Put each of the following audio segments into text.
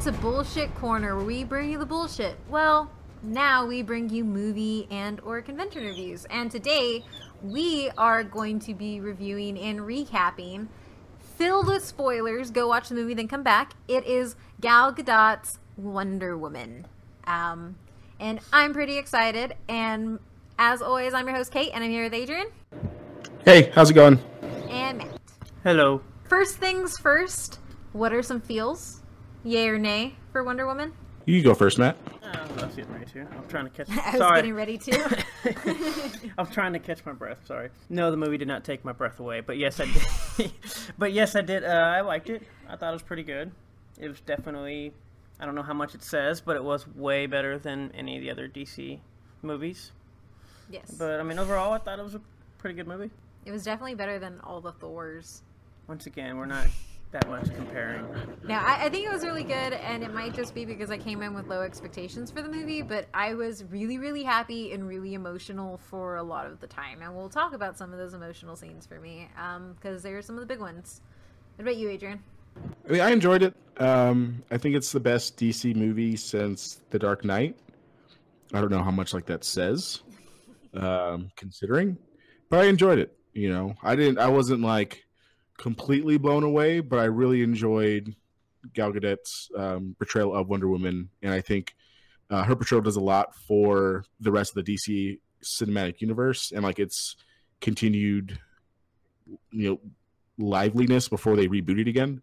to Bullshit Corner, where we bring you the bullshit. Well, now we bring you movie and or convention reviews. And today we are going to be reviewing and recapping, filled with spoilers. Go watch the movie, then come back. It is Gal Gadot's Wonder Woman. Um, and I'm pretty excited. And as always, I'm your host Kate, and I'm here with Adrian Hey, how's it going? and Matt. Hello. First things first. What are some feels? Yay or nay for Wonder Woman? You go first, Matt. Oh, I was getting ready to. I'm trying to catch. I was sorry. getting ready to. I'm trying to catch my breath. Sorry. No, the movie did not take my breath away, but yes, I did. but yes, I did. Uh, I liked it. I thought it was pretty good. It was definitely. I don't know how much it says, but it was way better than any of the other DC movies. yes. But I mean, overall, I thought it was a pretty good movie. It was definitely better than all the Thors. Once again, we're not that much comparing. Now, I, I think it was really good, and it might just be because I came in with low expectations for the movie, but I was really, really happy and really emotional for a lot of the time. And we'll talk about some of those emotional scenes for me, because they were some of the big ones. What about you, Adrian? I mean, I enjoyed it. Um, I think it's the best DC movie since The Dark Knight. I don't know how much like that says, um, considering, but I enjoyed it. You know, I didn't. I wasn't like completely blown away, but I really enjoyed Gal Gadot's um, portrayal of Wonder Woman, and I think uh, her portrayal does a lot for the rest of the DC cinematic universe and like its continued, you know, liveliness before they rebooted again.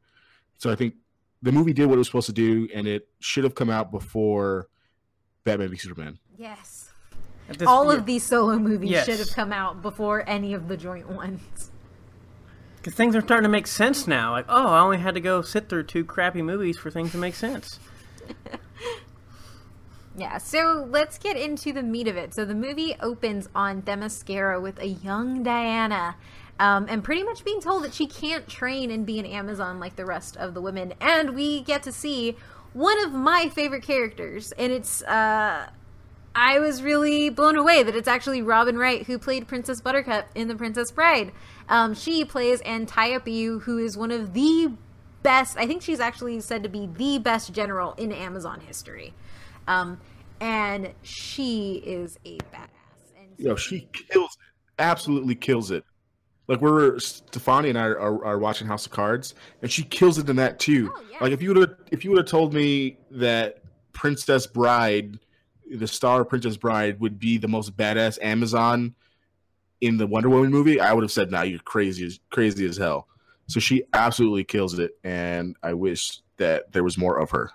So I think the movie did what it was supposed to do, and it should have come out before Batman v Superman. Yes. This- All yeah, of these solo movies Yes. should have come out before any of the joint ones. Because things are starting to make sense now. Like, oh, I only had to go sit through two crappy movies for things to make sense. Yeah, so let's get into the meat of it. So the movie opens on Themyscira with a young Diana, um, and pretty much being told that she can't train and be an Amazon like the rest of the women. And we get to see one of my favorite characters, and it's uh, I was really blown away that it's actually Robin Wright who played Princess Buttercup in The Princess Bride. Um, she plays Antiope, who is one of the best. I think she's actually said to be the best general in Amazon history. Um, and she is a badass. And she kills it, absolutely kills it. Like we're Stefani and I are, are watching House of Cards, and she kills it in that too. Oh, yeah. Like if you would have if you would have told me that Princess Bride, the star Princess Bride, would be the most badass Amazon in the Wonder Woman movie, I would have said, "Nah, you're crazy as crazy as hell." So she absolutely kills it, and I wish that there was more of her.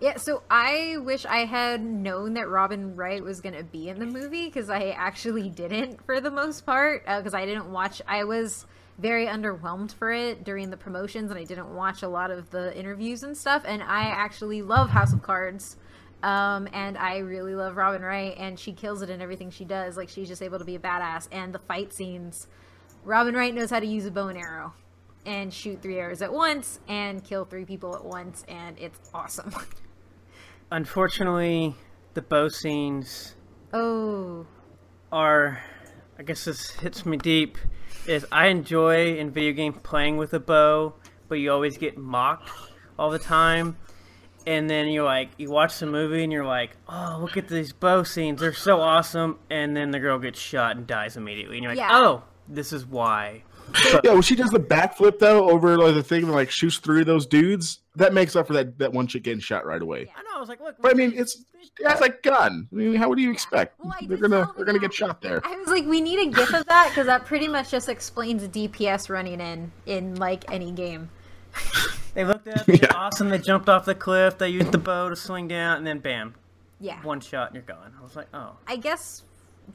Yeah, so I wish I had known that Robin Wright was going to be in the movie because I actually didn't for the most part uh, because I didn't watch. I was very underwhelmed for it during the promotions and I didn't watch a lot of the interviews and stuff. And I actually love House of Cards. Um, and I really love Robin Wright, and she kills it in everything she does. Like she's just able to be a badass. And the fight scenes, Robin Wright knows how to use a bow and arrow, and shoot three arrows at once, and kill three people at once, and it's awesome. Unfortunately, the bow scenes oh, are I guess this hits me deep is I enjoy in video game playing with a bow, but you always get mocked all the time. And then you're like you watch the movie and you're like, Oh, look at these bow scenes, they're so awesome and then the girl gets shot and dies immediately and you're like, Yeah. Oh, this is why. Yeah, when she does the backflip though over like the thing that like shoots through those dudes, that makes up for that that one chick getting shot right away. I know, I was like, look But I mean, it's that's like gun. I mean, how would you expect? Well, they're gonna tell they're gonna them get shot there. I was like, we need a gif of that because that pretty much just explains DPS running in in like any game. they looked at it, they Yeah. awesome, they jumped off the cliff, they used the bow to swing down, and then bam, Yeah, one shot and you're gone. I was like, Oh. I guess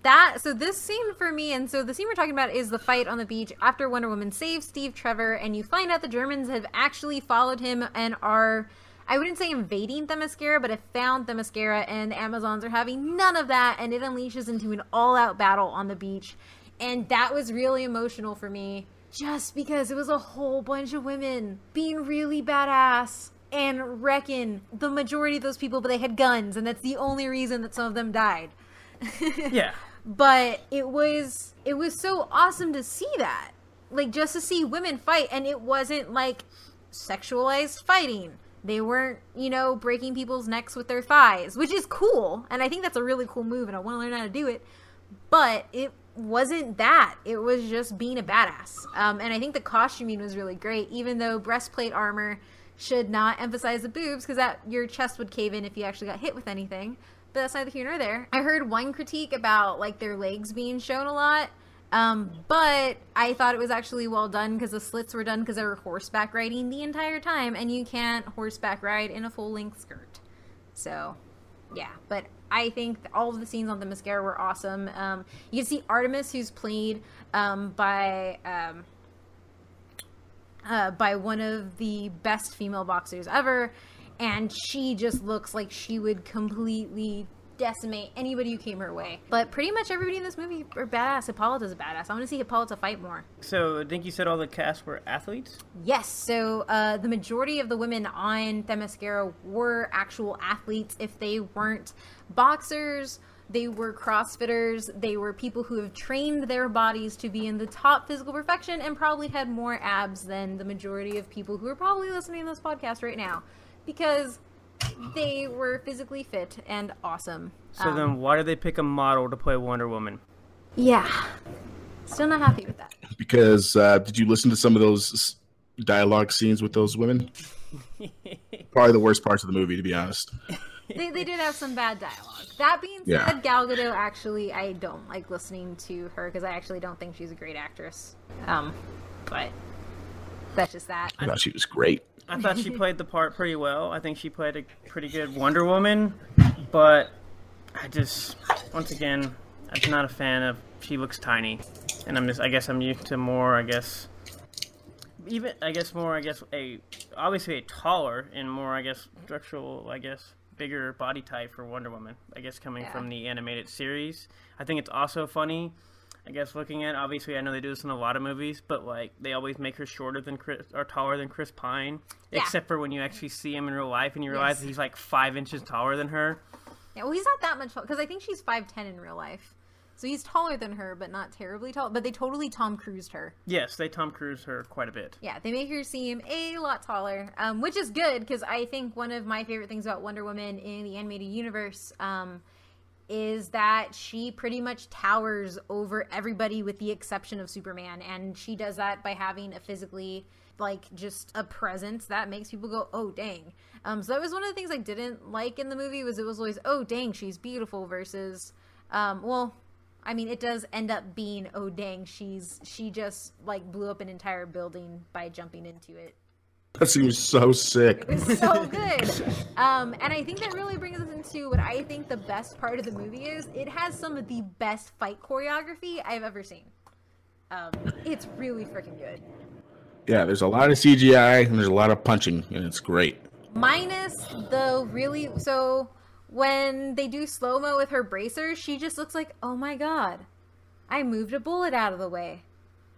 that so this scene for me and so the scene we're talking about is the fight on the beach after Wonder Woman saves Steve Trevor and you find out the Germans have actually followed him and are I wouldn't say invading Themyscira, but have found Themyscira, and the Amazons are having none of that, and it unleashes into an all-out battle on the beach, and that was really emotional for me, just because it was a whole bunch of women being really badass and wrecking the majority of those people, but they had guns, and that's the only reason that some of them died. Yeah. but it was it was so awesome to see that like just to see women fight and it wasn't like sexualized fighting They weren't, you know, breaking people's necks with their thighs, which is cool. And I think that's a really cool move, and I want to learn how to do it. But it wasn't that. It was just being a badass. Um, and I think the costuming was really great, even though breastplate armor should not emphasize the boobs because that your chest would cave in if you actually got hit with anything. But that's neither here nor there. I heard one critique about like their legs being shown a lot. Um, but I thought it was actually well done because the slits were done because they were horseback riding the entire time, and you can't horseback ride in a full length skirt. So, yeah. But I think all of the scenes on Themyscira were awesome. Um, you see Artemis, who's played um, by um, uh, by one of the best female boxers ever, and she just looks like she would completely decimate anybody who came her way. But pretty much everybody in this movie are badass. Hippolyta's a badass. I want to see Hippolyta fight more. So, I think you said all the cast were athletes? Yes, so uh, the majority of the women on Themyscira were actual athletes. If they weren't boxers, they were crossfitters, they were people who have trained their bodies to be in the top physical perfection and probably had more abs than the majority of people who are probably listening to this podcast right now. Because they were physically fit and awesome. So Um, then, why did they pick a model to play Wonder Woman? Yeah. Still not happy with that. Because uh, did you listen to some of those dialogue scenes with those women? Probably the worst parts of the movie, to be honest. they, they did have some bad dialogue. That being said, Yeah. Gal Gadot actually, I don't like listening to her because I actually don't think she's a great actress. Um, but that's just that. I thought she was great. I thought she played the part pretty well. I think she played a pretty good Wonder Woman, but I just, once again, I'm not a fan of. She looks tiny, and I'm just. I guess I'm used to more. I guess, even I guess more. I guess a obviously a taller and more. I guess structural. I guess bigger body type for Wonder Woman. I guess coming Yeah. from the animated series. I think it's also funny. I guess looking at obviously I know they do this in a lot of movies, but like they always make her shorter than Chris or taller than Chris Pine, Yeah. except for when you actually see him in real life and you realize Yes. he's like five inches taller than her. Yeah, well, he's not that much because I think she's five ten in real life, so he's taller than her, but not terribly tall. But they totally Tom Cruised her. Yes, they Tom Cruised her quite a bit. Yeah, they make her seem a lot taller, um, which is good because I think one of my favorite things about Wonder Woman in the animated universe um, is that she pretty much towers over everybody with the exception of Superman, and she does that by having a physically like just a presence that makes people go, "Oh dang!" Um, so that was one of the things I didn't like in the movie was it was always, "Oh dang, she's beautiful," versus, um, well. I mean, it does end up being, oh dang, she's she just like blew up an entire building by jumping into it. That seems so sick. It's so good. Um, and I think that really brings us into what I think the best part of the movie is. It has some of the best fight choreography I've ever seen. Um, it's really freaking good. Yeah, there's a lot of CGI and there's a lot of punching, and it's great. Minus the really so when they do slow mo with her bracers, she just looks like, oh my god, I moved a bullet out of the way.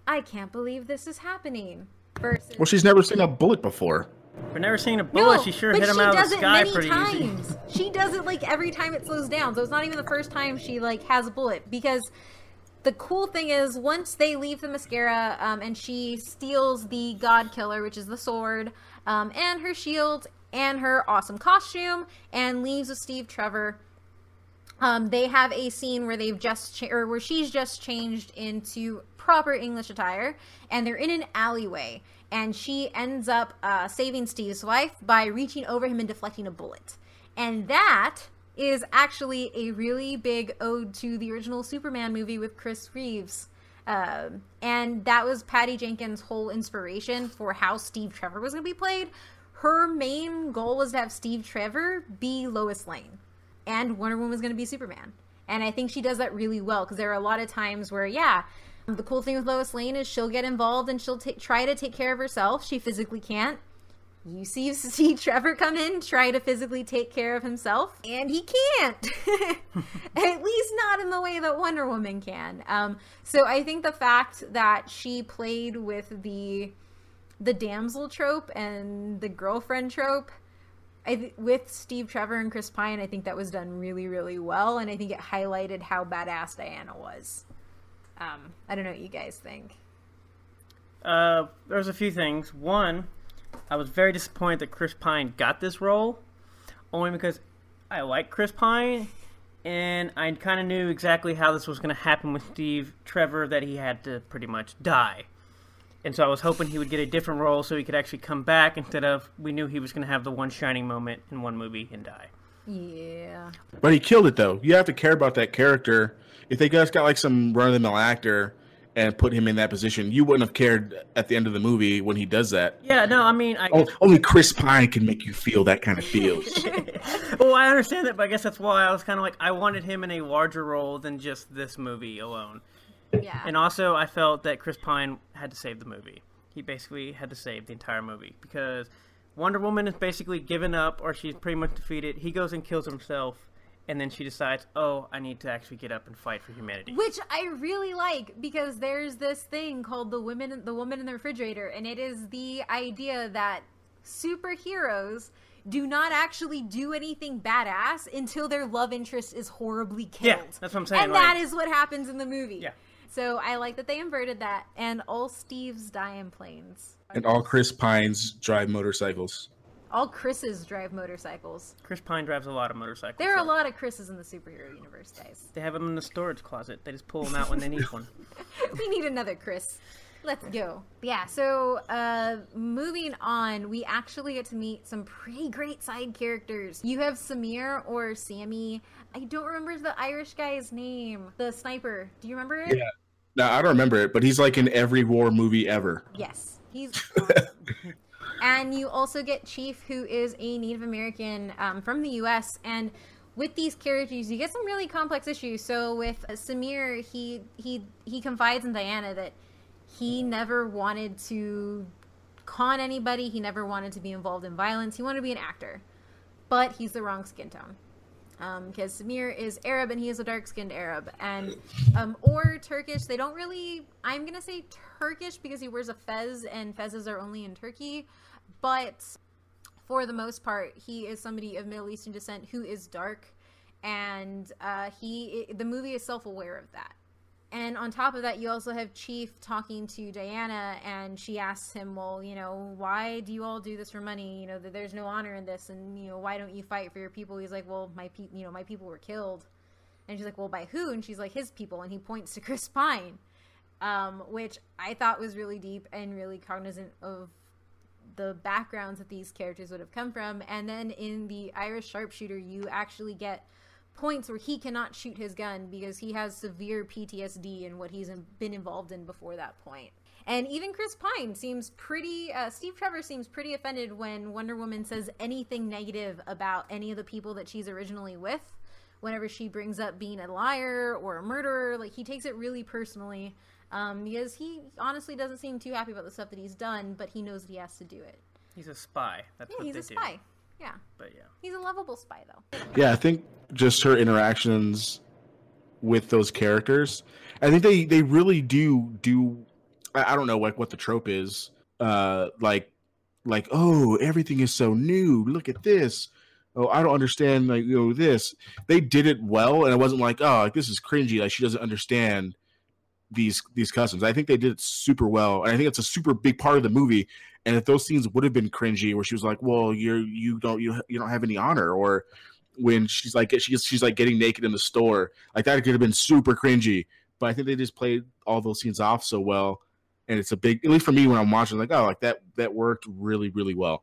I can't believe this is happening. Versus Well, she's never seen a bullet before. We're never seen a bullet. she sure hit him out of the sky many pretty easy. times. She does it like every time it slows down. So it's not even the first time she like has a bullet because the cool thing is once they leave Themyscira um, and she steals the god killer which is the sword um, and her shield and her awesome costume and leaves with steve trevor um, they have a scene where they've just cha- or where she's just changed into proper English attire, and they're in an alleyway, and she ends up uh, saving Steve's wife by reaching over him and deflecting a bullet, and that is actually a really big ode to the original Superman movie with Chris Reeves. Um, and that was Patty Jenkins' whole inspiration for how Steve Trevor was going to be played. Her main goal was to have Steve Trevor be Lois Lane and Wonder Woman was going to be Superman. And I think she does that really well because there are a lot of times where, yeah, the cool thing with Lois Lane is she'll get involved and she'll ta- try to take care of herself. She physically can't. You see Steve Trevor come in, try to physically take care of himself, and he can't. At least not in the way that Wonder Woman can. Um, so I think the fact that she played with the the damsel trope and the girlfriend trope th- with Steve Trevor and Chris Pine, I think that was done really, really well, and I think it highlighted how badass Diana was. Um, I don't know what you guys think. Uh, there's a few things. One, I was very disappointed that Chris Pine got this role, only because I like Chris Pine, and I kind of knew exactly how this was going to happen with Steve Trevor that he had to pretty much die. And so I was hoping he would get a different role so he could actually come back instead of we knew he was going to have the one shining moment in one movie and die. Yeah. But he killed it though. You have to care about that character. If they just got like some run of the mill actor and put him in that position, you wouldn't have cared at the end of the movie when he does that. Yeah, no, I mean, I Oh, only Chris Pine can make you feel that kind of feels. well, I understand that, but I guess that's why I was kind of like I wanted him in a larger role than just this movie alone. Yeah. And also, I felt that Chris Pine had to save the movie. He basically had to save the entire movie because Wonder Woman is basically given up or she's pretty much defeated. He goes and kills himself, and then she decides, "Oh, I need to actually get up and fight for humanity." Which I really like because there's this thing called the women the woman in the refrigerator and it is the idea that superheroes do not actually do anything badass until their love interest is horribly killed. Yeah, that's what I'm saying, And like- that is what happens in the movie. Yeah. So I like that they inverted that and all Steve's die in planes. and all Chris Pines drive motorcycles. All Chris's drive motorcycles. Chris Pine drives a lot of motorcycles. There are a lot of Chris's in the superhero universe, guys. They have them in the storage closet. They just pull them out when they need one. we need another Chris. Let's go. Yeah, so uh moving on, we actually get to meet some pretty great side characters. You have Samir or Sammy. I don't remember the Irish guy's name. The sniper. Do you remember it? Yeah. No, I don't remember it, but he's like in every war movie ever. Yes. He's awesome. And you also get Chief, who is a Native American um, from the U.S. And with these characters, you get some really complex issues. So with Samir, he he he confides in Diana that he never wanted to con anybody. He never wanted to be involved in violence. He wanted to be an actor, but he's the wrong skin tone. Because Samir is Arab and he is a dark skinned Arab. And, um, or Turkish. They don't really, I'm to say Turkish because he wears a fez and fezes are only in Turkey. But for the most part, he is somebody of Middle Eastern descent who is dark. And uh, he, the movie is self aware of that. And on top of that, you also have Chief talking to Diana, and she asks him, "Well, you know, why do you all do this for money? You know, that there's no honor in this, and you know, why don't you fight for your people?" He's like, "Well, my pe- you know, my people were killed," and she's like, "Well, by who?" And she's like, "His people," and he points to Chris Pine, um, which I thought was really deep and really cognizant of the backgrounds that these characters would have come from. And then in the Irish sharpshooter, you actually get points where he cannot shoot his gun because he has severe PTSD and what he's been involved in before that point. And even Chris Pine seems pretty, uh, Steve Trevor seems pretty offended when Wonder Woman says anything negative about any of the people that she's originally with. Whenever she brings up being a liar or a murderer, like he takes it really personally um, because he honestly doesn't seem too happy about the stuff that he's done, but he knows that he has to do it. He's a spy. That's Yeah, what he's they a spy. Do. Yeah, But yeah. he's a lovable spy though. Yeah, I think just her interactions with those characters. I think they they really do do. I, I don't know like what the trope is. Uh, like like oh everything is so new. Look at this. Oh, I don't understand like you know this. They did it well, and it wasn't like oh like this is cringy. Like she doesn't understand these these customs. I think they did it super well, and I think it's a super big part of the movie. And if those scenes would have been cringy, where she was like, "Well, you're you don't you you don't have any honor," or when she's like she's she's like getting naked in the store, like that could have been super cringy. But I think they just played all those scenes off so well, and it's a big at least for me when I'm watching, like oh, like that that worked really really well.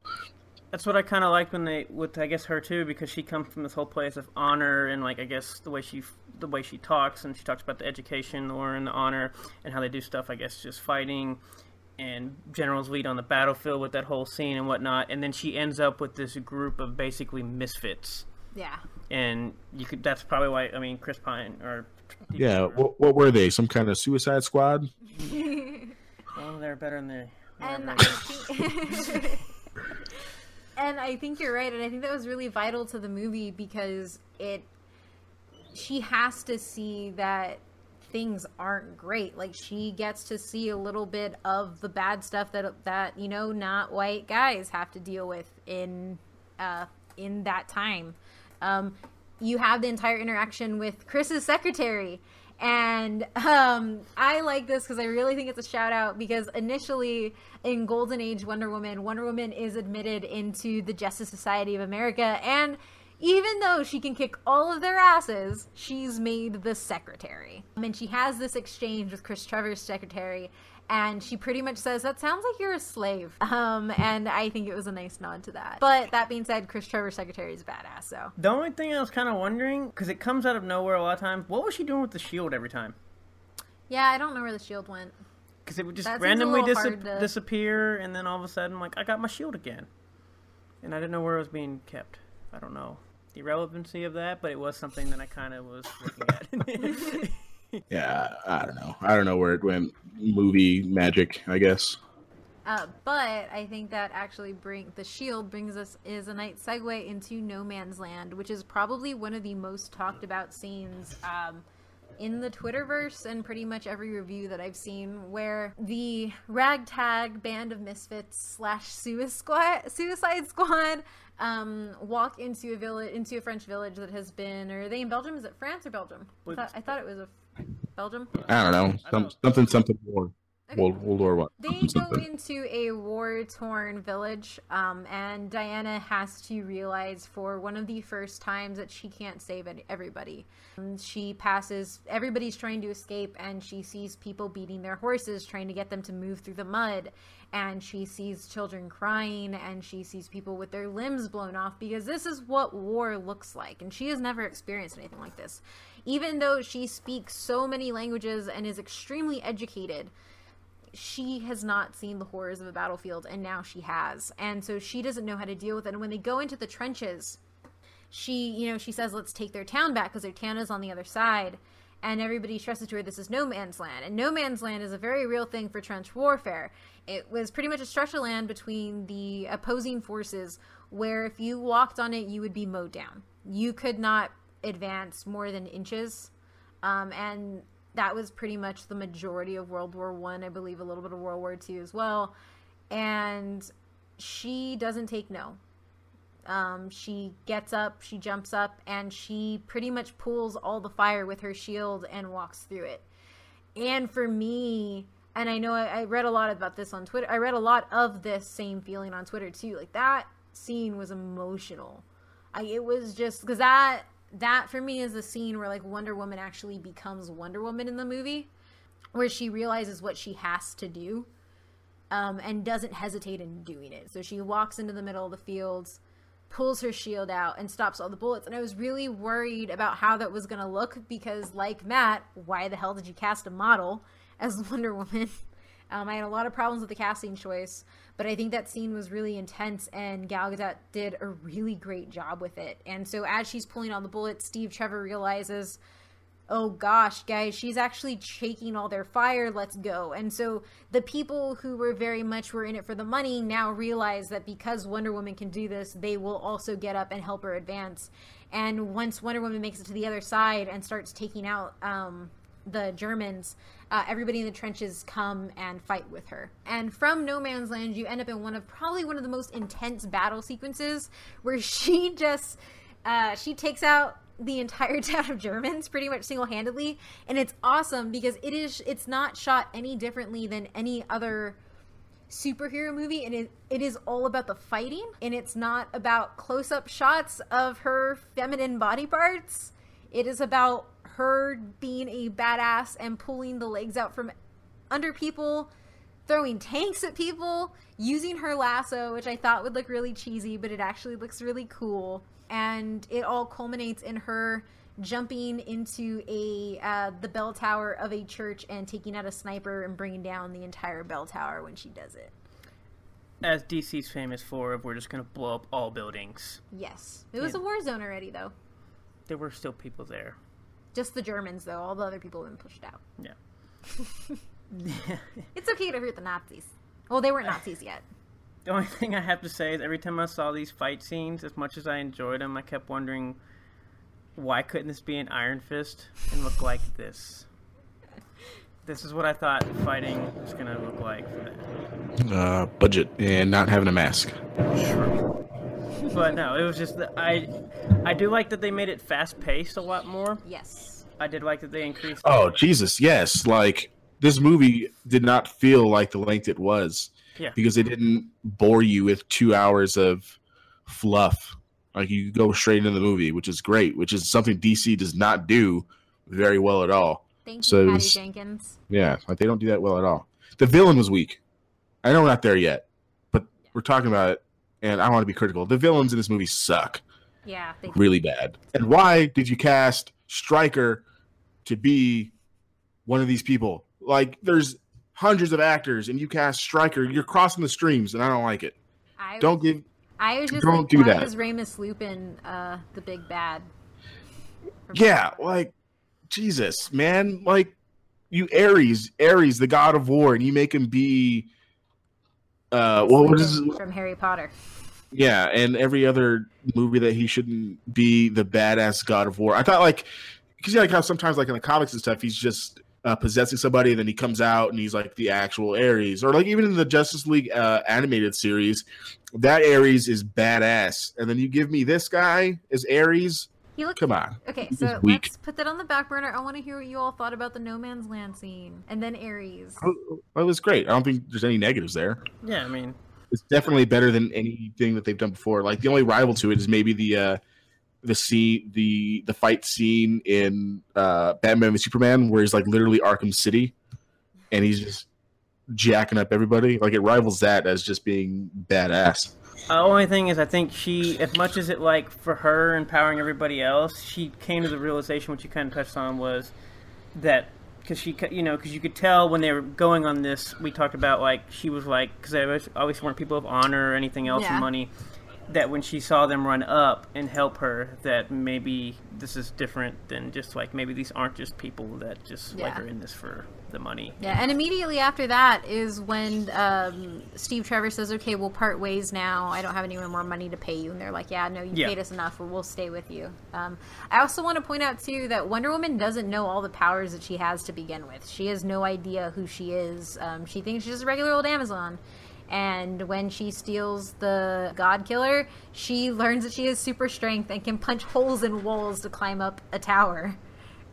That's what I kind of like when they with I guess her too because she comes from this whole place of honor and like I guess the way she the way she talks and she talks about the education or in the honor and how they do stuff I guess just fighting and generals lead on the battlefield with that whole scene and whatnot and then she ends up with this group of basically misfits Yeah. and you could that's probably why I mean Chris Pine or Yeah, what, what were they? Some kind of Suicide Squad? well they're better than they and I think, and I think you're right, and I think that was really vital to the movie because it she has to see that things aren't great. Like she gets to see a little bit of the bad stuff that that you know not white guys have to deal with in uh, in that time. Um, you have the entire interaction with Chris's secretary, And um, I like this because I really think it's a shout out because initially in Golden Age Wonder Woman, Wonder Woman is admitted into the Justice Society of America. And even though she can kick all of their asses, she's made the secretary. And she has this exchange with Chris Trevor's secretary and she pretty much says that sounds like you're a slave um and i think it was a nice nod to that but that being said chris trevor's secretary is badass so The only thing I was kind of wondering, because it comes out of nowhere a lot of times, what was she doing with the shield every time? yeah i don't know where the shield went Because it would just That randomly dis- to- disappear, and then all of a sudden, like, I got my shield again. And I didn't know where it was being kept. I don't know the relevancy of that, but it was something that I kind of was looking at. Yeah, I don't know. I don't know where it went. Movie magic, I guess. Uh, but I think that actually bring the shield brings us is a nice segue into No Man's Land, which is probably one of the most talked about scenes um, in the Twitterverse and pretty much every review that I've seen, where the ragtag band of misfits slash Suicide Squad, um, walk into a village, into a French village that has been, or are they in Belgium? Is it France or Belgium? I thought, I thought it was a Belgium. I don't know. I Some, don't- something, something war. Okay. World, World War One. They Something, go into a war torn village, um, and Diana has to realize for one of the first times that she can't save everybody. Um, she passes, everybody's trying to escape, and she sees people beating their horses, trying to get them to move through the mud. And she sees children crying, and she sees people with their limbs blown off because this is what war looks like. And she has never experienced anything like this. Even though she speaks so many languages and is extremely educated, she has not seen the horrors of a battlefield and now she has. And so she doesn't know how to deal with it. And when they go into the trenches she you know she says let's take their town back because their town is on the other side. And everybody stresses to her this is no man's land. And no man's land is a very real thing for trench warfare. It was pretty much a stretch of land between the opposing forces where if you walked on it you would be mowed down. You could not advance more than inches. Um, and that was pretty much the majority of World War One. I, I believe a little bit of World War Two as well. And she doesn't take no. Um, she gets up, she jumps up, and she pretty much pulls all the fire with her shield and walks through it. And for me, and I know I, I read a lot about this on Twitter. I read a lot of this same feeling on Twitter too. Like that scene was emotional. I, it was just because that that for me is the scene where like Wonder Woman actually becomes Wonder Woman in the movie, where she realizes what she has to do, um, and doesn't hesitate in doing it. So she walks into the middle of the fields, pulls her shield out, and stops all the bullets. And I was really worried about how that was gonna look because, like Matt, why the hell did you cast a model as Wonder Woman? Um, I had a lot of problems with the casting choice, but I think that scene was really intense, and Gal Gadot did a really great job with it. And so, as she's pulling on the bullets, Steve Trevor realizes, oh gosh, guys, she's actually shaking all their fire. Let's go. And so, the people who were very much were in it for the money now realize that because Wonder Woman can do this, they will also get up and help her advance. And once Wonder Woman makes it to the other side and starts taking out um, the Germans, uh, everybody in the trenches come and fight with her. And from No Man's Land, you end up in one of probably one of the most intense battle sequences where she just uh, she takes out the entire town of Germans pretty much single handedly, and it's awesome because it is it's not shot any differently than any other superhero movie. And it, it is all about the fighting. And it's not about close-up shots of her feminine body parts. It is about her being a badass and pulling the legs out from under people, throwing tanks at people, using her lasso, which I thought would look really cheesy, but it actually looks really cool. And it all culminates in her jumping into a uh, the bell tower of a church and taking out a sniper and bringing down the entire bell tower when she does it. As DC's famous for, if we're just gonna blow up all buildings. Yes, it was Yeah. a war zone already, though. There were still people there. Just the Germans, though. All the other people have been pushed out. Yeah. It's okay to hurt the Nazis. Well, they weren't Nazis yet. The only thing I have to say is every time I saw these fight scenes, as much as I enjoyed them, I kept wondering why couldn't this be an Iron Fist and look like this? This is what I thought fighting was gonna look like for that. Uh, budget and not having a mask. But no, it was just that I I do like that they made it fast paced a lot more. Yes. I did like that they increased. Oh Jesus, yes! Like this movie did not feel like the length it was. Yeah. Because it didn't bore you with two hours of fluff. Like you go straight into the movie, which is great, which is something DC does not do very well at all. Thank you, So it Patty was- Jenkins. Yeah, like they don't do that well at all. The villain was weak. I know we're not there yet, but we're talking about it, and I want to be critical. The villains in this movie suck Yeah, they really bad. And why did you cast Stryker to be one of these people? Like, there's hundreds of actors, and you cast Stryker. You're crossing the streams, and I don't like it. I Don't give. I was just don't like, do why that. is Remus Lupin uh, the big bad? Yeah, like Jesus, man. Like you, Ares, Ares, the god of war, and you make him be. Uh, what is from Harry Potter? Yeah, and every other movie that he shouldn't be the badass god of war. I thought like because you like how sometimes like in the comics and stuff he's just uh, possessing somebody, and then he comes out and he's like the actual Ares, or like even in the Justice League uh, animated series, that Ares is badass, and then you give me this guy as Ares. He looks Come on, okay. He's So weak. let's put that on the back burner. I want to hear what you all thought about the No Man's Land scene, and then Ares. Oh, it was great. I don't think there's any negatives there. Yeah, I mean, It's definitely better than anything that they've done before. Like the only rival to it is maybe the uh the scene the the fight scene in uh Batman v Superman where he's like literally Arkham City and he's just jacking up everybody. Like it rivals that as just being badass. The only thing is, I think she, as much as it like for her empowering everybody else, she came to the realization, which you kind of touched on, was that because she, you know, because you could tell when they were going on this, we talked about like she was like, because they always, always weren't people of honor or anything else Yeah. money. That when she saw them run up and help her, that maybe this is different than just like maybe these aren't just people that just like are in this for the money. Yeah, and immediately after that is when um, Steve Trevor says, "Okay, we'll part ways now. I don't have any more money to pay you." And they're like, "Yeah, no, you Yeah. paid us enough. We'll stay with you." Um, I also want to point out too that Wonder Woman doesn't know all the powers that she has to begin with. She has no idea who she is. Um, she thinks she's just a regular old Amazon. And when she steals the God Killer, she learns that she has super strength and can punch holes in walls to climb up a tower.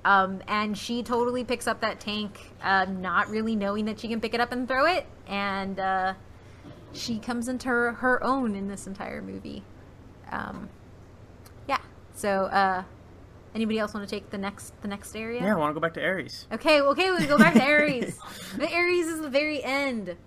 Um, and she totally picks up that tank, uh, not really knowing that she can pick it up and throw it. And uh, she comes into her, her own in this entire movie. Um, yeah. So, uh, anybody else want to take the next the next area? Yeah, I want to go back to Ares. Okay. Okay. We go back to Ares. the Ares is the very end.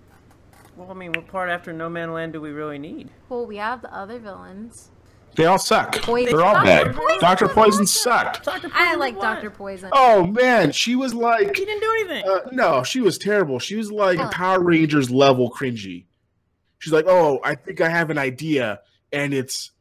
Well, I mean, what part after No Man Land do we really need? Well, we have the other villains. They all suck. Poison. They're all Dr. bad. Poison Doctor Poison sucked. Doctor I like Doctor Poison. Oh man, she was like He didn't do anything. Uh, no, she was terrible. She was like Oh. Power Rangers level cringy. She's like, "Oh, I think I have an idea, and it's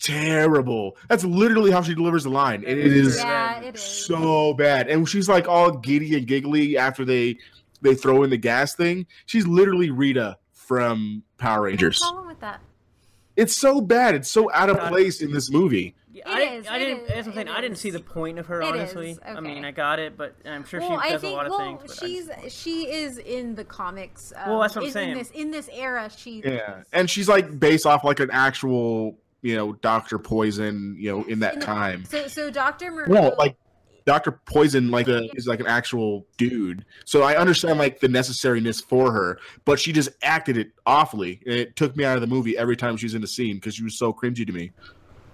terrible." That's literally how she delivers the line, and it is Yeah, it is. so bad. And she's like all giddy and giggly after they they throw in the gas thing. She's literally Rita from Power Rangers. What's wrong with that? It's so bad. It's so out of place in this movie. Yeah, It I didn't. is, I it didn't. is, That's what I'm saying. I didn't see the point of her. It honestly, is, I mean. I got it, but I'm sure well, she I does think a lot of well, things. but she's just- she is in the comics. Um, Well, that's what I'm in, saying. In this in this era, she Yeah, and she's like based off like an actual, you know, Doctor Poison, you know, in that In the- time. So so Doctor Marie. No, like Doctor Poison, like a, is like an actual dude. So I understand like the necessariness for her, but she just acted it awfully, and it took me out of the movie every time she was in the scene because she was so cringy to me.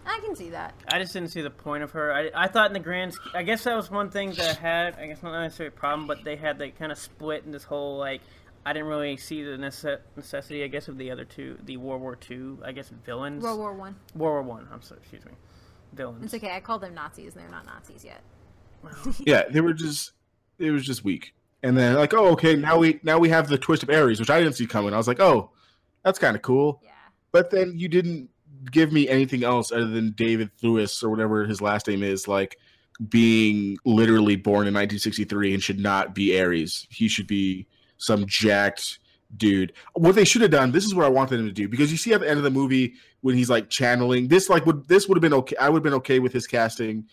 I can see that. I just didn't see the point of her. I, I thought in the grand, sch- I guess that was one thing that I had. I guess not necessarily a problem, but they had like kind of split in this whole like. I didn't really see the necess- necessity, I guess, of the other two, the World War Two, I guess, villains. World War One. World War One. I'm sorry, excuse me, villains. It's okay. I call them Nazis, and they're not Nazis yet. Yeah, they were just it was just weak. And then like, oh, okay, now we now we have the twist of Ares, which I didn't see coming. I was like, oh, that's kind of cool. Yeah. But then you didn't give me anything else other than David Lewis or whatever his last name is, like being literally born in 1963 and should not be Ares. He should be some jacked dude. What they should have done, this is what I wanted them to do, because you see at the end of the movie when he's like channeling this, like would this would have been okay. I would have been okay with his casting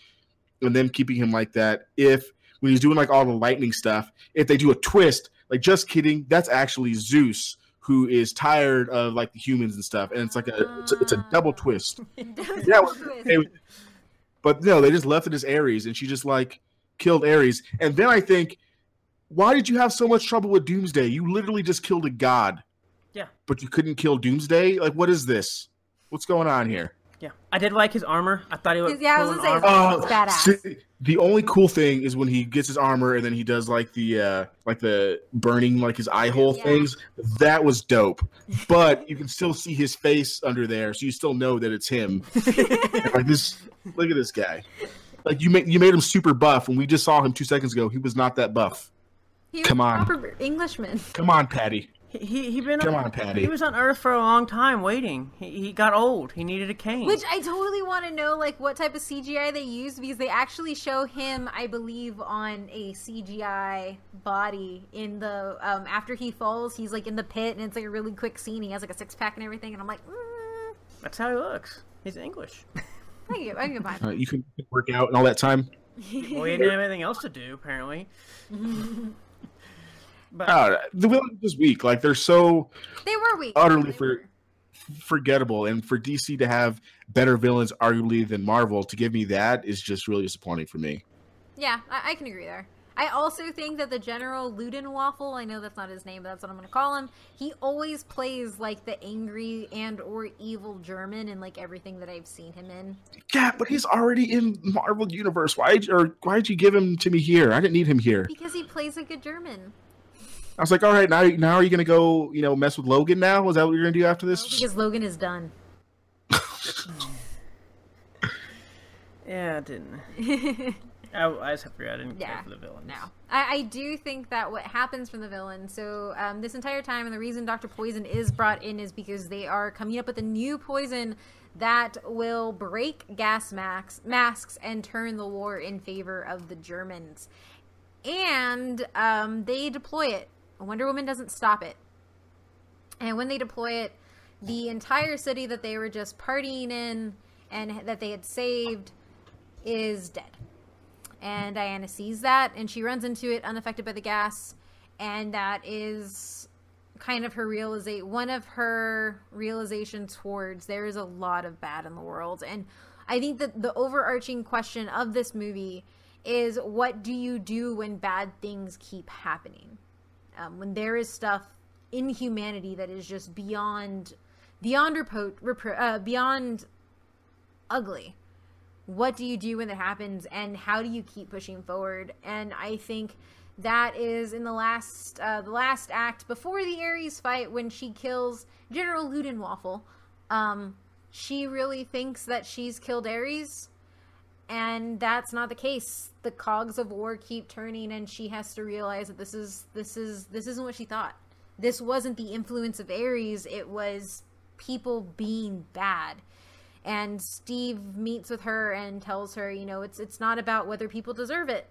and them keeping him like that if when he's doing like all the lightning stuff, if they do a twist, like just kidding, that's actually Zeus who is tired of like the humans and stuff, and it's like a it's a, it's a double twist. Yeah, well, hey, but no, they just left it as Ares, and she just like killed Ares. And then I think, why did you have so much trouble with Doomsday? You literally just killed a god. Yeah. But you couldn't kill Doomsday? Like, what is this? What's going on here? Yeah, I did like his armor. I thought he looked Yeah, I was gonna say, armor. It's badass. see, the only cool thing is when he gets his armor and then he does like the uh like the burning like his eye hole Yeah. things. That was dope. But you can still see his face under there, so you still know that it's him. And, like this look at this guy. Like you made you made him super buff when we just saw him two seconds ago. He was not that buff. He Come a on. proper Englishman. Come on, Patty. He he, he been Come on, on, Patty. He was on Earth for a long time waiting. He, he got old. He needed a cane. Which I totally want to know, like, what type of CGI they used because they actually show him, I believe, on a CGI body in the um, after he falls. He's like in the pit, and it's like a really quick scene. He has like a six pack and everything, and I'm like, mm, That's how he looks. He's English. I can get, I can get behind Uh, you can work out and all that time. well, he didn't have anything else to do apparently. but Uh, the villains is weak. Like they're so They were weak. Utterly for- were. forgettable, and for DC to have better villains, arguably than Marvel, to give me that is just really disappointing for me. Yeah, I, I can agree there. I also think that the General Ludenwaffle, I know that's not his name, but that's what I'm going to call him. He always plays like the angry and or evil German in like everything that I've seen him in. Yeah, but he's already in Marvel Universe. Why or why'd you give him to me here? I didn't need him here. Because he plays a good German. I was like, all right, now now are you gonna go, you know, mess with Logan now? Is that what you're gonna do after this? Because Logan is done. yeah, I didn't. I, I just forgot. I didn't Yeah, care for the villains. No, I, I do think that what happens from the villain. So um, this entire time, and the reason Doctor Poison is brought in is because they are coming up with a new poison that will break gas masks, masks and turn the war in favor of the Germans. And um, they deploy it. Wonder Woman doesn't stop it. And when they deploy it, the entire city that they were just partying in and that they had saved is dead. And Diana sees that and she runs into it unaffected by the gas and that is kind of her realization, one of her realizations towards there is a lot of bad in the world. And I think that the overarching question of this movie is what do you do when bad things keep happening um, when there is stuff in humanity that is just beyond beyond repro- repro- uh, beyond ugly what do you do when that happens and how do you keep pushing forward? And i think that is in the last uh, the last act before the ares fight when she kills general ludenwaffle um, she really thinks that she's killed ares and that's not the case the cogs of war keep turning and she has to realize that this is this is this isn't what she thought this wasn't the influence of ares it was people being bad and Steve meets with her and tells her, you know, it's it's not about whether people deserve it.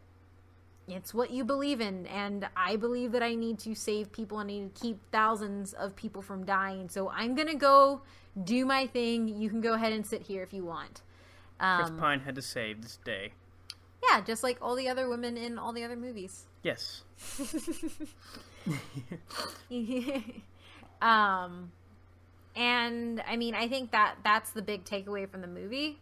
It's what you believe in, and I believe that I need to save people. I need to keep thousands of people from dying. So I'm gonna go do my thing. You can go ahead and sit here if you want. Chris Um, Pine had to save this day. yeah, just like all the other women in all the other movies. Yes. um and i mean i think that that's the big takeaway from the movie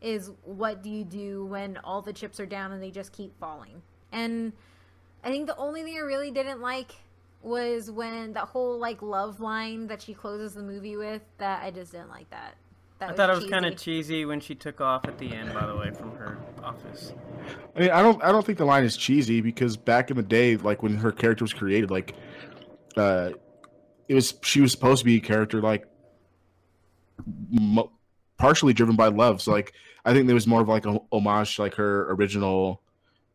is what do you do when all the chips are down and they just keep falling and i think the only thing i really didn't like was when that whole like love line that she closes the movie with that i just didn't like that that I thought it was kind of cheesy when she took off at the end. By the way, from her office. I mean, I don't I don't think the line is cheesy because back in the day, like when her character was created, like uh it was she was supposed to be a character like mo- partially driven by love. So like I think there was more of like a homage to like her original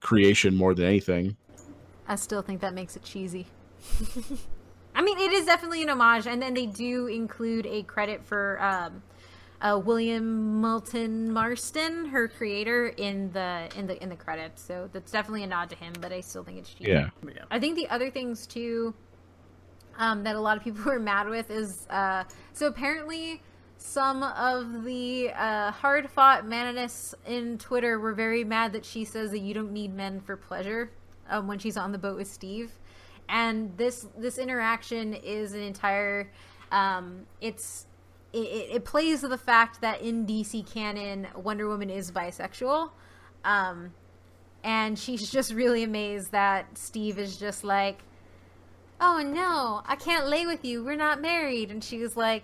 creation more than anything. I still think that makes it cheesy. I mean, it is definitely an homage, and then they do include a credit for um, uh, William Moulton Marston, her creator, in the in the in the credits. So that's definitely a nod to him. But I still think it's cheesy. But yeah. I think the other things too um, that a lot of people were mad with is uh, so apparently some of the uh, hard fought meninists in Twitter were very mad that she says that you don't need men for pleasure um, when she's on the boat with Steve, and this this interaction is an entire um, it's it, it, plays to the fact that in DC canon Wonder Woman is bisexual. Um, and she's just really amazed that Steve is just like, "Oh no, I can't lay with you. We're not married." And she was like,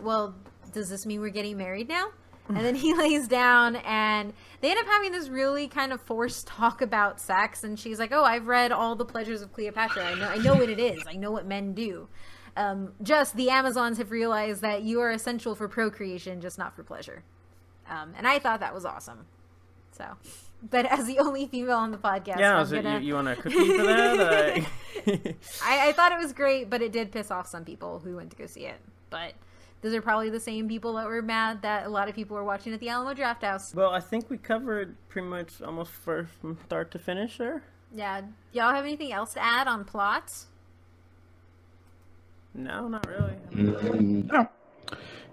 "Well, does this mean we're getting married now?" And then he lays down, and they end up having this really kind of forced talk about sex. And she's like, "Oh, I've read all the pleasures of Cleopatra. I know, I know what it is. I know what men do. Um, just the Amazons have realized that you are essential for procreation, just not for pleasure." Um, and I thought that was awesome. So, but as the only female on the podcast, Yeah, is gonna- you, you want a cookie for that? I, I thought it was great, but it did piss off some people who went to go see it. But those are probably the same people that were mad that a lot of people were watching at the Alamo Drafthouse. well, I think we covered pretty much almost first from start to finish there. Yeah, y'all have anything else to add on plots? No, not really. Mm, No.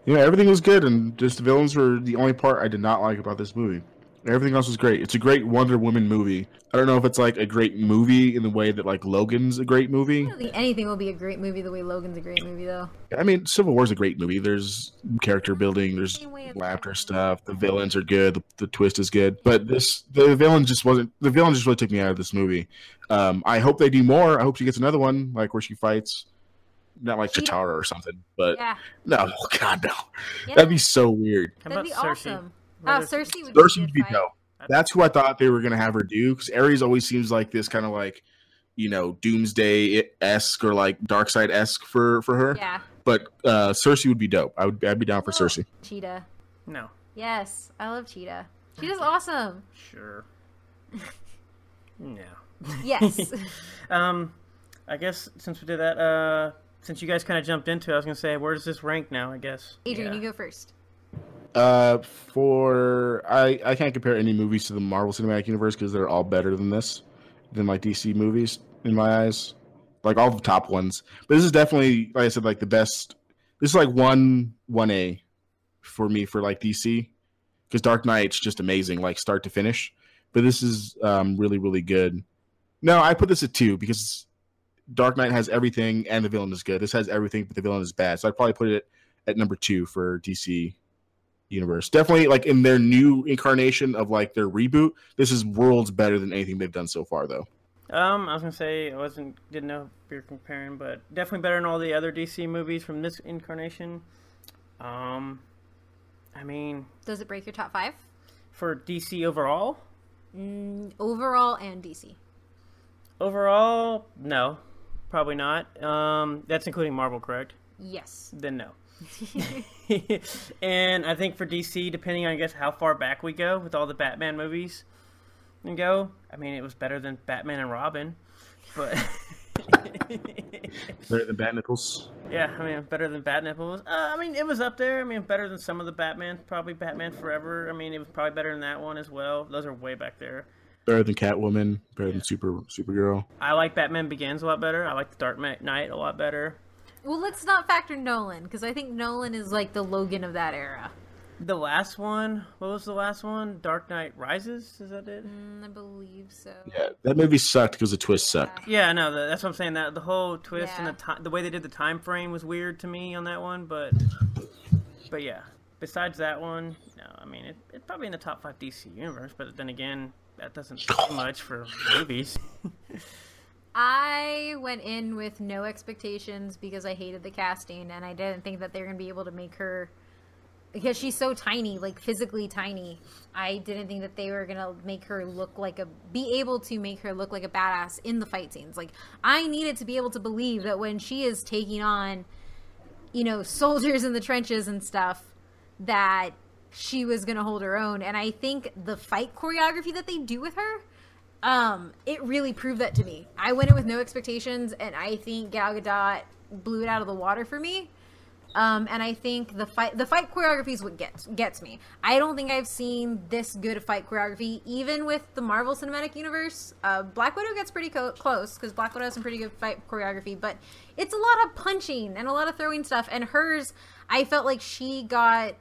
Yeah, everything was good, and just the villains were the only part I did not like about this movie. Everything else was great. It's a great Wonder Woman movie. I don't know if it's like a great movie in the way that like Logan's a great movie. I don't think anything will be a great movie the way Logan's a great movie, though. I mean, Civil War's a great movie. There's character building, there's Same laughter stuff. The villains are good. The, the twist is good. But this, the villain just wasn't. The villain just really took me out of this movie. Um, I hope they do more. I hope she gets another one, like where she fights, not like She- Chitara or something. But Yeah, no, God no, yeah that'd be so weird. How that'd be Circe? awesome. What Oh, Circe would Circe be, a would good be fight. dope. That's who I thought they were gonna have her do because Ares always seems like this kind of like, you know, Doomsday esque or like Darkseid esque for for her. Yeah, But uh, Circe would be dope. I would I'd be down for Well- Circe. Cheetah. No, Yes, I love Cheetah. Cheetah's awesome. sure. no. Yes. Um, I guess since we did that, uh, since you guys kind of jumped into it, I was gonna say, where does this rank now? I guess. Adrian, Yeah. you go first. Uh, for I I can't compare any movies to the Marvel Cinematic Universe because they're all better than this, than like DC movies in my eyes, like all the top ones. But this is definitely, like I said, like the best. This is like one one A for me for like DC because Dark Knight's just amazing, like start to finish. But this is um really really good. No, I put this at two because Dark Knight has everything and the villain is good. This has everything, but the villain is bad. So I'd probably put it at number two for DC universe. Definitely like in their new incarnation of like their reboot, this is worlds better than anything they've done so far though. Um, I was gonna say I wasn't didn't know if you're comparing, but definitely better than all the other DC movies from this incarnation. Um, I mean, Does it break your top five? for DC overall, Mm, overall and DC. overall, no, probably not. Um, that's including Marvel, correct? Yes. Then no. and I think for DC, depending on I guess how far back we go with all the Batman movies, and go. I mean, it was better than Batman and Robin, but Better than Bat Nipples. yeah, I mean, better than Bat Nipples. Uh, I mean, it was up there. I mean, better than some of the Batman. Probably Batman Forever. I mean, it was probably better than that one as well. Those are way back there. Better than Catwoman. Better than Super Supergirl. I like Batman Begins a lot better. I like The Dark Knight a lot better. Well, let's not factor Nolan because I think Nolan is like the Logan of that era. The last one, what was the last one? Dark Knight Rises. Is that it? Mm, I believe so. Yeah, that movie sucked because the twist sucked. Yeah, no, that, that's what I'm saying. That the whole twist and the time, the way they did the time frame was weird to me on that one. But, but yeah. Besides that one, no, I mean it, it's probably in the top five DC universe. But then again, that doesn't do much for movies. I went in with no expectations because I hated the casting and I didn't think that they were going to be able to make her because she's so tiny, like physically tiny. I didn't think that they were going to make her look like a be able to make her look like a badass in the fight scenes. Like I needed to be able to believe that when she is taking on you know, soldiers in the trenches and stuff that she was going to hold her own and I think the fight choreography that they do with her um, it really proved that to me. I went in with no expectations, and I think Gal Gadot blew it out of the water for me. Um, and I think the fight the fight choreography is what gets gets me. I don't think I've seen this good fight choreography, even with the Marvel Cinematic Universe. Uh, Black Widow gets pretty co- close because Black Widow has some pretty good fight choreography, but it's a lot of punching and a lot of throwing stuff. And hers, I felt like she got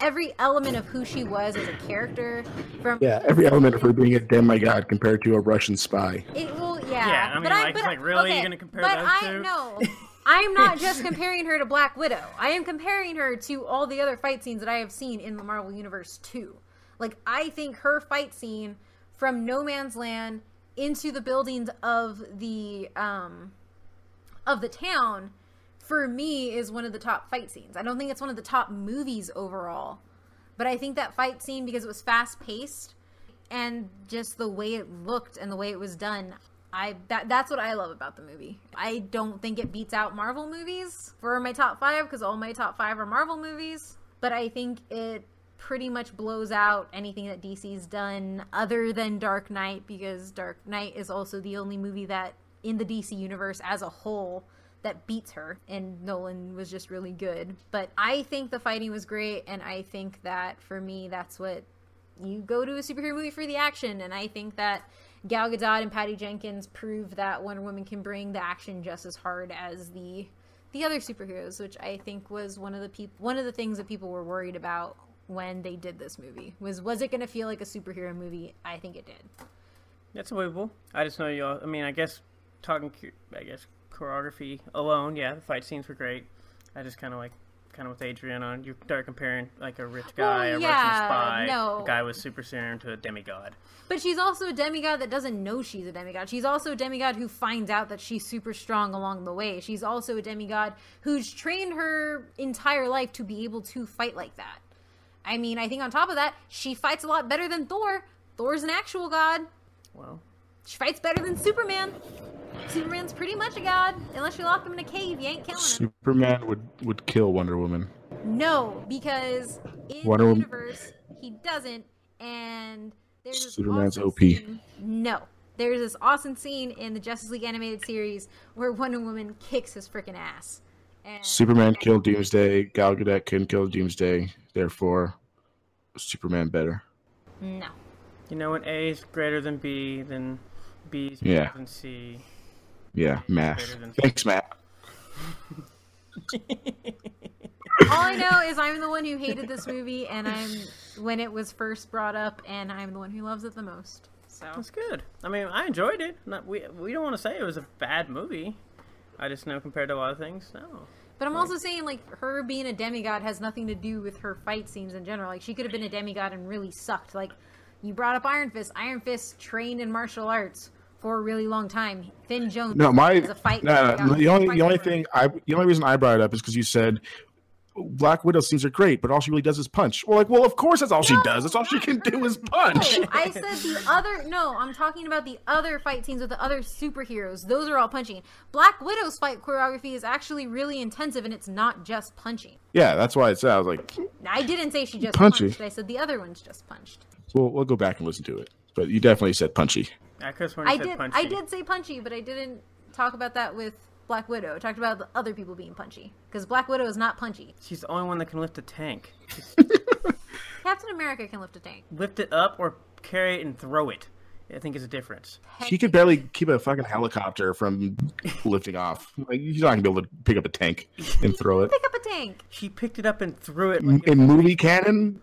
every element of who she was as a character from Yeah, every element of her being a demigod compared to a Russian spy. It will, yeah. Yeah, I mean, but like- but, like, really? okay, You're gonna compare but those I, two? No, I'm not just comparing her to Black Widow. I am comparing her to all the other fight scenes that I have seen in the Marvel Universe too. Like, I think her fight scene from no man's land into the buildings of the um of the town for me is one of the top fight scenes. I don't think it's one of the top movies overall, but I think that fight scene because it was fast paced and just the way it looked and the way it was done. I that that's what I love about the movie. I don't think it beats out Marvel movies for my top 5 because all my top 5 are Marvel movies, but I think it pretty much blows out anything that DC's done other than Dark Knight because Dark Knight is also the only movie that in the DC universe as a whole that beats her and Nolan was just really good. But I think the fighting was great and I think that for me that's what you go to a superhero movie for the action and I think that Gal Gadot and Patty Jenkins prove that Wonder Woman can bring the action just as hard as the the other superheroes, which I think was one of the people one of the things that people were worried about when they did this movie. Was was it going to feel like a superhero movie? I think it did. That's believable. I just know you. all I mean, I guess talking. I guess choreography alone, yeah, the fight scenes were great. I just kind of like, kind of with Adrian on, you start comparing like a rich guy, Well, a yeah, Russian spy, no. a guy with super serum to a demigod. But she's also a demigod that doesn't know she's a demigod. She's also a demigod who finds out that she's super strong along the way. She's also a demigod who's trained her entire life to be able to fight like that. I mean, I think on top of that, she fights a lot better than Thor. Thor's an actual god. Well, She fights better than Superman. Superman's pretty much a god. Unless you lock him in a cave, you ain't killing him. Superman would would kill Wonder Woman. No, because in Wonder the Woman- universe he doesn't, and there's this Superman's awesome OP. Scene. No, there's this awesome scene in the Justice League animated series where Wonder Woman kicks his freaking ass. And Superman killed Doomsday. Gal Gadot couldn't kill Doomsday. Therefore, Superman better. No, you know when A is greater than B, then B is Yeah. greater than C. Yeah, math. Thanks, Matt. all I know is I'm the one who hated this movie, and I'm when it was first brought up, and I'm the one who loves it the most. So That's good. I mean, I enjoyed it. Not we we don't want to say it was a bad movie. I just know compared to a lot of things, no. But I'm also saying, like, her being a demigod has nothing to do with her fight scenes in general. Like, she could have been a demigod and really sucked. Like, you brought up Iron Fist. Iron Fist trained in martial arts for a really long time. Finn Jones. No, my is a fight. no, no, the only the only thing I the only reason I brought it up is because you said Black Widow scenes are great, but all she really does is punch. Well, like, well, of course that's all she does. That's all she can do is punch. No, I said the other. No, I'm talking about the other fight scenes with the other superheroes. Those are all punching. Black Widow's fight choreography is actually really intensive, and it's not just punching. Yeah, that's why it said. I was like, I didn't say she just Punchy. punched. I said the other one's just punched. we'll we'll go back and listen to it. But you definitely said punchy. I could have I said did. punchy. I did say punchy, but I didn't talk about that with Black Widow. I talked about the other people being punchy because Black Widow is not punchy. She's the only one that can lift a tank. Captain America can lift a tank. lift it up or carry it and throw it. I think is a difference. She could barely keep a fucking helicopter from lifting off. Like, you're not gonna be able to pick up a tank and throw it. pick up a tank. She picked it up and threw it. Like In movie canon,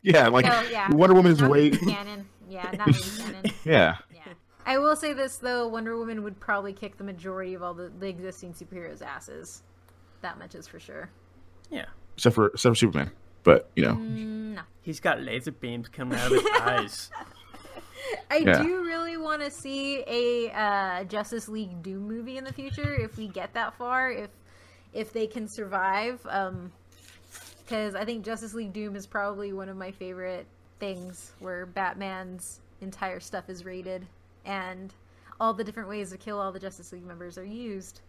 yeah, like Oh yeah, Wonder Woman's is Not way. canon. Yeah, not movie canon. Yeah, Yeah. I will say this though: Wonder Woman would probably kick the majority of all the, the existing superheroes' asses. That much is for sure. yeah, except for except for Superman. But you know, Mm, no. he's got laser beams coming out of his eyes. I Yeah. do really want to see a uh, Justice League Doom movie in the future if we get that far, if if they can survive. Um, because I think Justice League Doom is probably one of my favorite things, where Batman's entire stuff is rated and all the different ways to kill all the Justice League members are used,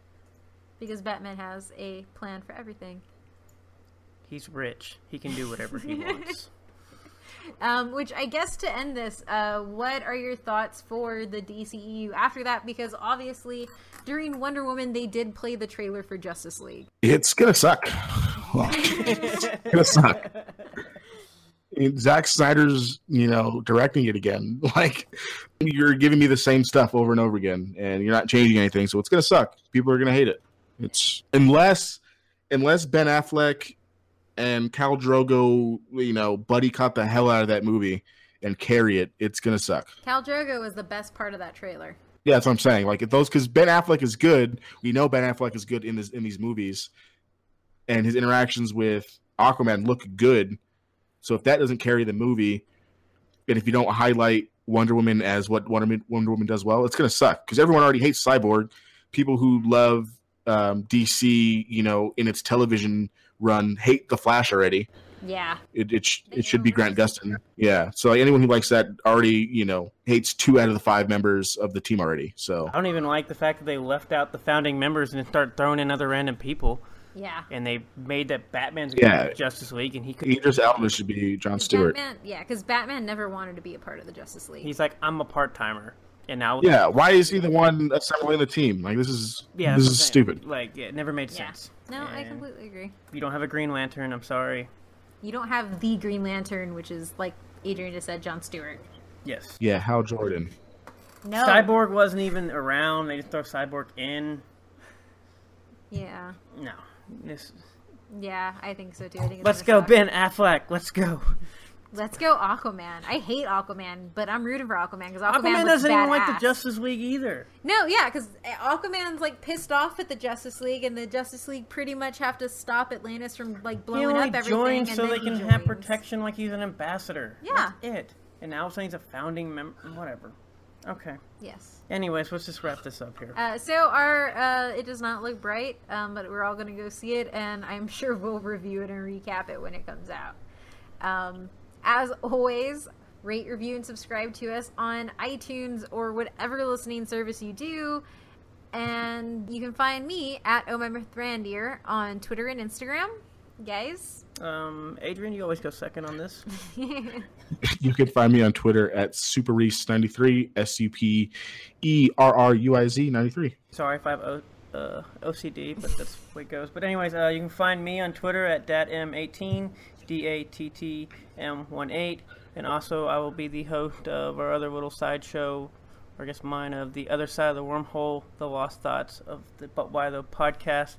because Batman has a plan for everything. He's rich. He can do whatever he wants. Um, which I guess to end this, uh, what are your thoughts for the DCEU after that? Because obviously, during Wonder Woman, they did play the trailer for Justice League. it's gonna suck. it's gonna suck. Zack Snyder's, you know, directing it again. Like you're giving me the same stuff over and over again, and you're not changing anything. So it's gonna suck. People are gonna hate it. It's unless unless Ben Affleck and Khal Drogo, you know, buddy caught the hell out of that movie and carry it. It's gonna suck. Khal Drogo was the best part of that trailer. Yeah, that's what I'm saying. Like if those, because Ben Affleck is good. We know Ben Affleck is good in this in these movies, and his interactions with Aquaman look good. So if that doesn't carry the movie, and if you don't highlight Wonder Woman as what Wonder Woman, Wonder Woman does well, it's going to suck because everyone already hates Cyborg. People who love um, DC, you know, in its television run, hate the Flash already. Yeah. It it, sh- it should be Grant Gustin. Yeah. So like, anyone who likes that already, you know, hates two out of the five members of the team already. So I don't even like the fact that they left out the founding members and start throwing in other random people. Yeah. And they made that Batman's Yeah. yeah. Justice League, and he could. Idris Elba should be John Stewart. Batman, yeah, because Batman never wanted to be a part of the Justice League. He's like, I'm a part timer, and now Yeah. Why is he the one assembling the team? Like this is yeah, this is saying. stupid. Like, yeah, it never made yeah. sense. No, I completely agree. You don't have a Green Lantern, I'm sorry. You don't have the Green Lantern, which is like Adrian just said, John Stewart. Yes. Yeah. Hal Jordan. No. Cyborg wasn't even around. They just throw Cyborg in. Yeah. No. Yeah, I think so too. I think Let's go, suck. Ben Affleck. Let's go. Let's go, Aquaman. I hate Aquaman, but I'm rooting for Aquaman because Aquaman, Aquaman doesn't even like the Justice League either. No, yeah, because eh, Aquaman's like pissed off at the Justice League, and the Justice League pretty much have to stop Atlantis from like He blowing only up everything. so they he can have protection like he's an ambassador. Yeah. That's it. And now saying he's a founding member. Whatever. Okay. Yes. Anyways, let's just wrap this up here. Uh, so our uh, it does not look bright, um, but we're all going to go see it, and I'm sure we'll review it and recap it when it comes out. Um, as always, rate, review, and subscribe to us on iTunes or whatever listening service you do. And you can find me at Omemithrandir on Twitter and Instagram. Guys, Um, Adrian, you always go second on this. You can find me on Twitter at superruiz93, S U P E R R U I Z 93. Sorry if I have o- uh, OCD, but that's the way it goes. But anyways, uh, you can find me on Twitter at dattm18, D-A-T-T-M18, and also I will be the host of our other little sideshow, or I guess mine, of the other side of the wormhole, the lost thoughts of the But Why the podcast,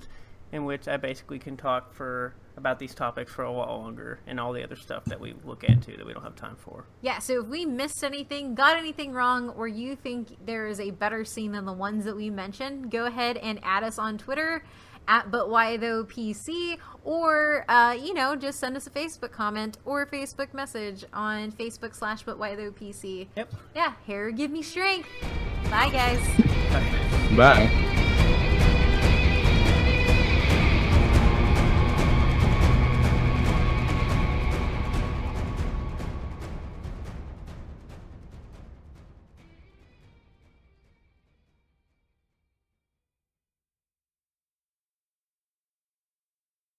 in which I basically can talk for about these topics for a while longer and all the other stuff that we look into that we don't have time for. Yeah, so if we missed anything, got anything wrong, or you think there is a better scene than the ones that we mentioned, go ahead and add us on Twitter at But Why Though PC, or uh, you know, just send us a Facebook comment or a Facebook message on Facebook slash But Why Though PC. Yep. Yeah, hair give me strength. Bye guys. Bye.